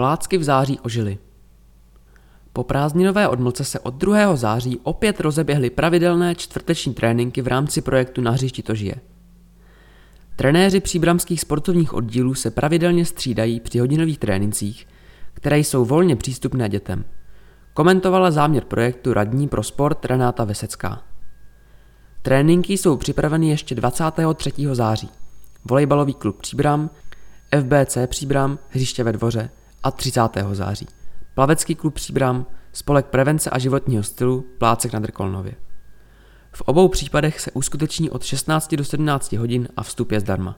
Plácky v září ožily. Po prázdninové odmlce se od 2. září opět rozeběhly pravidelné čtvrteční tréninky v rámci projektu Na hřišti to žije. Trenéři příbramských sportovních oddílů se pravidelně střídají při hodinových trénincích, které jsou volně přístupné dětem. Komentovala záměr projektu radní pro sport Renáta Vesecká. Tréninky jsou připraveny ještě 23. září. Volejbalový klub Příbram, FBC Příbram, hřiště ve dvoře a 30. září. Plavecký klub Příbram, spolek prevence a životního stylu, Plácek na Drkolnově. V obou případech se uskuteční od 16 do 17 hodin a vstup je zdarma.